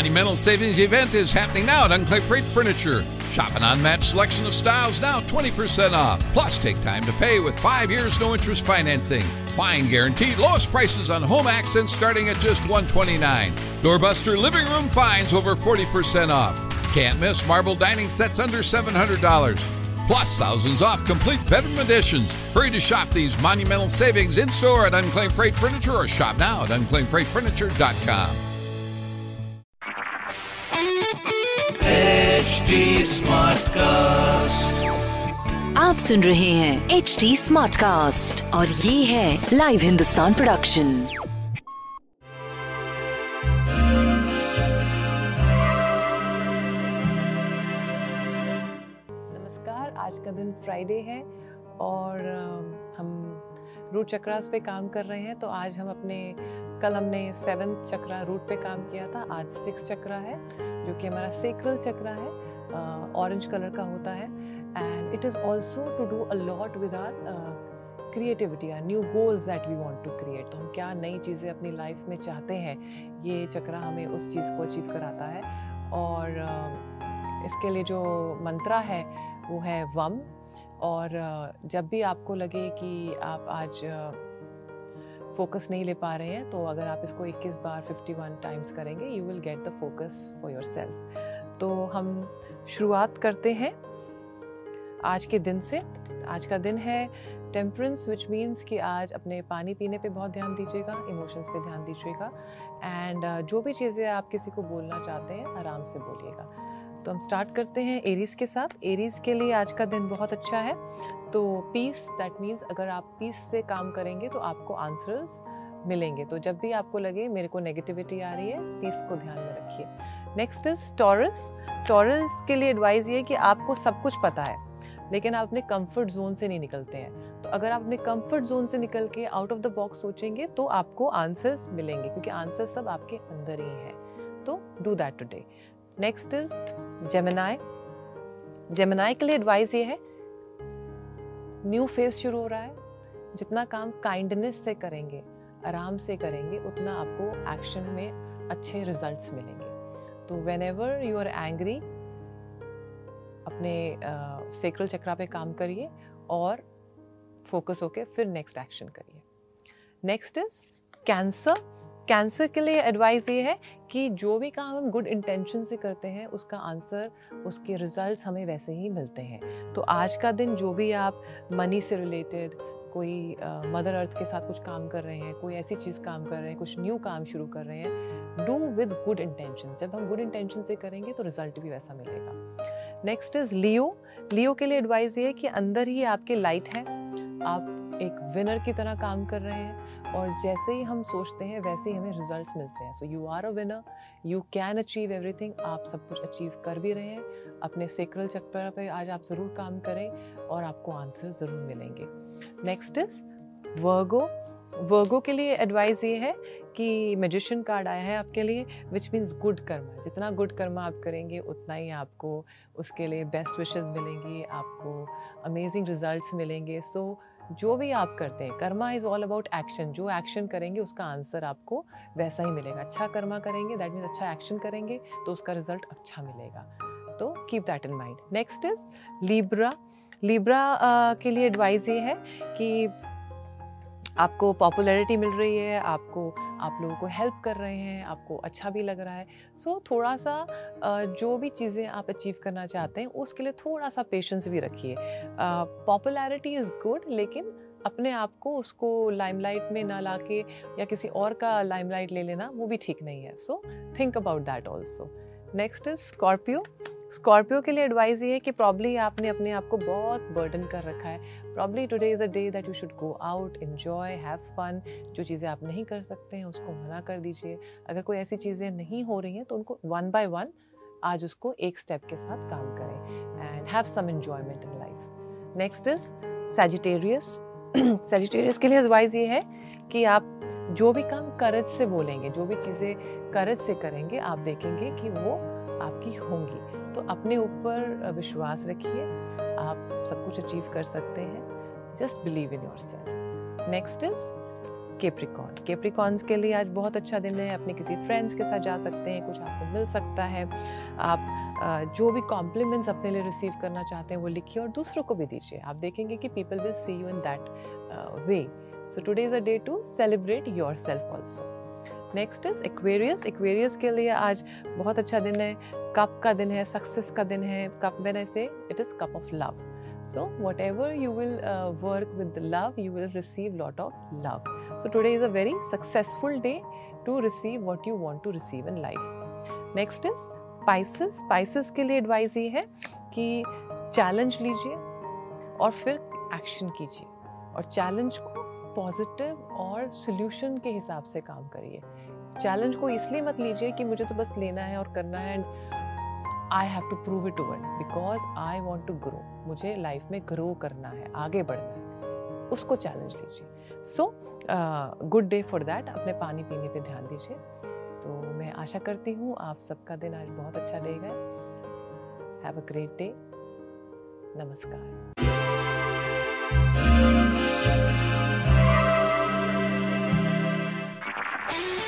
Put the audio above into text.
monumental savings event is happening now at Unclave Freight Furniture. Shop an unmatched selection of styles now 20% off. Plus, take time to pay with five years no interest financing. Fine guaranteed lowest prices on home accents starting at just 129. Doorbuster living room finds over 40% off. Can't miss marble dining sets under $700. Plus, thousands off complete bedroom additions. Hurry to shop these monumental savings in store at Unclaimed Freight Furniture or shop now at unclaimedfreightfurniture.com. HD Smartcast. आप सुन रहे हैं H D smart cast और ये है live Hindustan production नमस्कार आज का दिन फ्राइडे है और हम रूट चक्रास पे काम कर रहे हैं तो आज हम अपने, कल हमने सेवन्थ चक्रा रूट पे काम किया था, आज सिक्स चक्रा है, जो कि हमारा सेक्रल चक्रा है ऑरेंज कलर का होता है and it is also to do a lot with our creativity our new goals that we want to create तो हम क्या नई चीज़ें अपनी लाइफ में चाहते हैं, ये चक्रा हमें उस चीज़ को अचीव कराता है। और इसके लिए जो मंत्रा है, वो है वम और जब भी आपको लगे कि आप आज फोकस नहीं ले पा रहे हैं तो अगर आप इसको 21 बार 51 टाइम्स करेंगे you will get the focus for yourself तो हम शुरुआत करते हैं आज के दिन से। आज का दिन है टेम्परेंस विच मीन्स कि आज अपने पानी पीने पे बहुत ध्यान दीजिएगा इमोशंस पे ध्यान दीजिएगा एंड जो भी चीज़ें आप किसी को बोलना चाहते हैं, आराम से बोलिएगा। तो हम स्टार्ट करते हैं एरीज के साथ। एरीज के लिए आज का दिन बहुत अच्छा है। तो पीस दैट मीन्स अगर आप पीस से काम करेंगे तो आपको आंसर्स मिलेंगे। तो जब भी आपको लगे, मेरे को नेगेटिविटी आ रही है पीस को ध्यान में रखिए। नेक्स्ट इज़ टॉरस टॉरस के लिए एडवाइस ये कि आपको सब कुछ पता है, लेकिन आप अपने कंफर्ट जोन से नहीं निकलते हैं। तो अगर आप अपने कंफर्ट जोन से निकल के आउट ऑफ़ द बॉक्स सोचेंगे तो आपको आंसर्स मिलेंगे, क्योंकि आंसर सब आपके अंदर ही हैं। तो do that today next is Gemini Gemini के लिए एडवाइस ये है न्यू फ़ेज़ शुरू हो रहा है। जितना काम काइंडनेस से करेंगे आराम से करेंगे उतना आपको एक्शन में अच्छे रिजल्ट्स मिलेंगे। तो whenever you are angry अपने सेक्रल uh, चक्रा पे काम करिए और फोकस होके फिर नेक्स्ट एक्शन करिए। नेक्स्ट इज़ कैंसर कैंसर के लिए एडवाइस ये है कि जो भी काम हम गुड इंटेंशन से करते हैं, उसका आंसर उसके रिज़ल्ट हमें वैसे ही मिलते हैं। तो आज का दिन जो भी आप मनी से रिलेटेड कोई मदर अर्थ के साथ कुछ काम कर रहे हैं, कोई ऐसी चीज़ काम कर रहे हैं, कुछ न्यू काम शुरू कर रहे हैं डू विद गुड इंटेंशन जब हम गुड इंटेंशन से करेंगे तो रिज़ल्ट भी वैसा मिलेगा। नेक्स्ट इज़ लियो लियो के लिए एडवाइस ये है कि अंदर ही आपके लाइट है। आप एक विनर की तरह काम कर रहे हैं। और जैसे ही हम सोचते हैं, वैसे ही हमें रिजल्ट्स मिलते हैं। So you are a winner you can achieve everything आप सब कुछ अचीव कर भी रहे हैं। अपने सेक्रल चक्र पे आज आप ज़रूर काम करें और आपको आंसर ज़रूर मिलेंगे। नेक्स्ट इज़ वर्गो वर्गो के लिए एडवाइस ये है कि मैजिशियन कार्ड आया है आपके लिए विच मीन्स गुड कर्मा जितना गुड कर्मा आप करेंगे, उतना ही आपको उसके लिए बेस्ट विशेस मिलेंगी, आपको अमेजिंग रिजल्ट्स मिलेंगे। सो जो भी आप करते हैं, karma is all about action जो एक्शन करेंगे, उसका आंसर आपको वैसा ही मिलेगा। अच्छा कर्मा करेंगे दैट मीन्स अच्छा एक्शन करेंगे तो उसका रिज़ल्ट अच्छा मिलेगा। तो keep that in mind next is Libra Libra के लिए एडवाइस ये है कि आपको पॉपुलैरिटी मिल रही है आपको आप लोगों को हेल्प कर रहे हैं आपको अच्छा भी लग रहा है। सो so, थोड़ा सा जो भी चीज़ें आप अचीव करना चाहते हैं उसके लिए थोड़ा सा पेशेंस भी रखिए। पॉपुलैरिटी इज़ गुड लेकिन अपने आप को उसको लाइमलाइट में ना ला के या किसी और का लाइमलाइट ले लेना वो भी ठीक नहीं है। So think about that also next is Scorpio Scorpio के लिए एडवाइस ये है कि प्रॉब्ली आपने अपने आप को बहुत बर्डन कर रखा है। Probably today is a day that you should go out enjoy have fun जो चीज़ें आप नहीं कर सकते हैं, उसको मना कर दीजिए। अगर कोई ऐसी चीज़ें नहीं हो रही हैं तो उनको वन बाय वन आज उसको एक स्टेप के साथ काम करें and have some enjoyment in life next is Sagittarius Sagittarius के लिए एडवाइस ये है कि आप जो भी काम करज से बोलेंगे, जो भी चीज़ें करज से करेंगे, आप देखेंगे कि वो आपकी होंगी। तो अपने ऊपर विश्वास रखिए। आप सब कुछ अचीव कर सकते हैं। Just believe in yourself next is Capricorn Capricorns के लिए आज बहुत अच्छा दिन है। अपने किसी फ्रेंड्स के साथ जा सकते हैं। कुछ आपको मिल सकता है। आप जो भी कॉम्प्लीमेंट्स अपने लिए रिसीव करना चाहते हैं, वो लिखिए और दूसरों को भी दीजिए। आप देखेंगे कि people will see you in that way so today is a day to celebrate yourself also next is Aquarius Aquarius के लिए आज बहुत अच्छा दिन है। कप का दिन है सक्सेस का दिन है। Cup man I say it is cup of love so whatever you will work with love you will receive lot of love so today is a very successful day to receive what you want to receive in life next is Pisces Pisces के लिए advice ये है कि challenge लीजिए और फिर action कीजिए। और चैलेंज को पॉजिटिव और सोल्यूशन के हिसाब से काम करिए। चैलेंज को इसलिए मत लीजिए कि मुझे तो बस लेना है और करना है and I have to prove it too because I want to grow मुझे लाइफ में ग्रो करना है, आगे बढ़ना है। उसको चैलेंज लीजिए। So good day for that अपने पानी पीने पे ध्यान दीजिए। तो मैं आशा करती हूँ आप सबका दिन आज बहुत अच्छा रहेगा। हैव अ ग्रेट डे नमस्कार।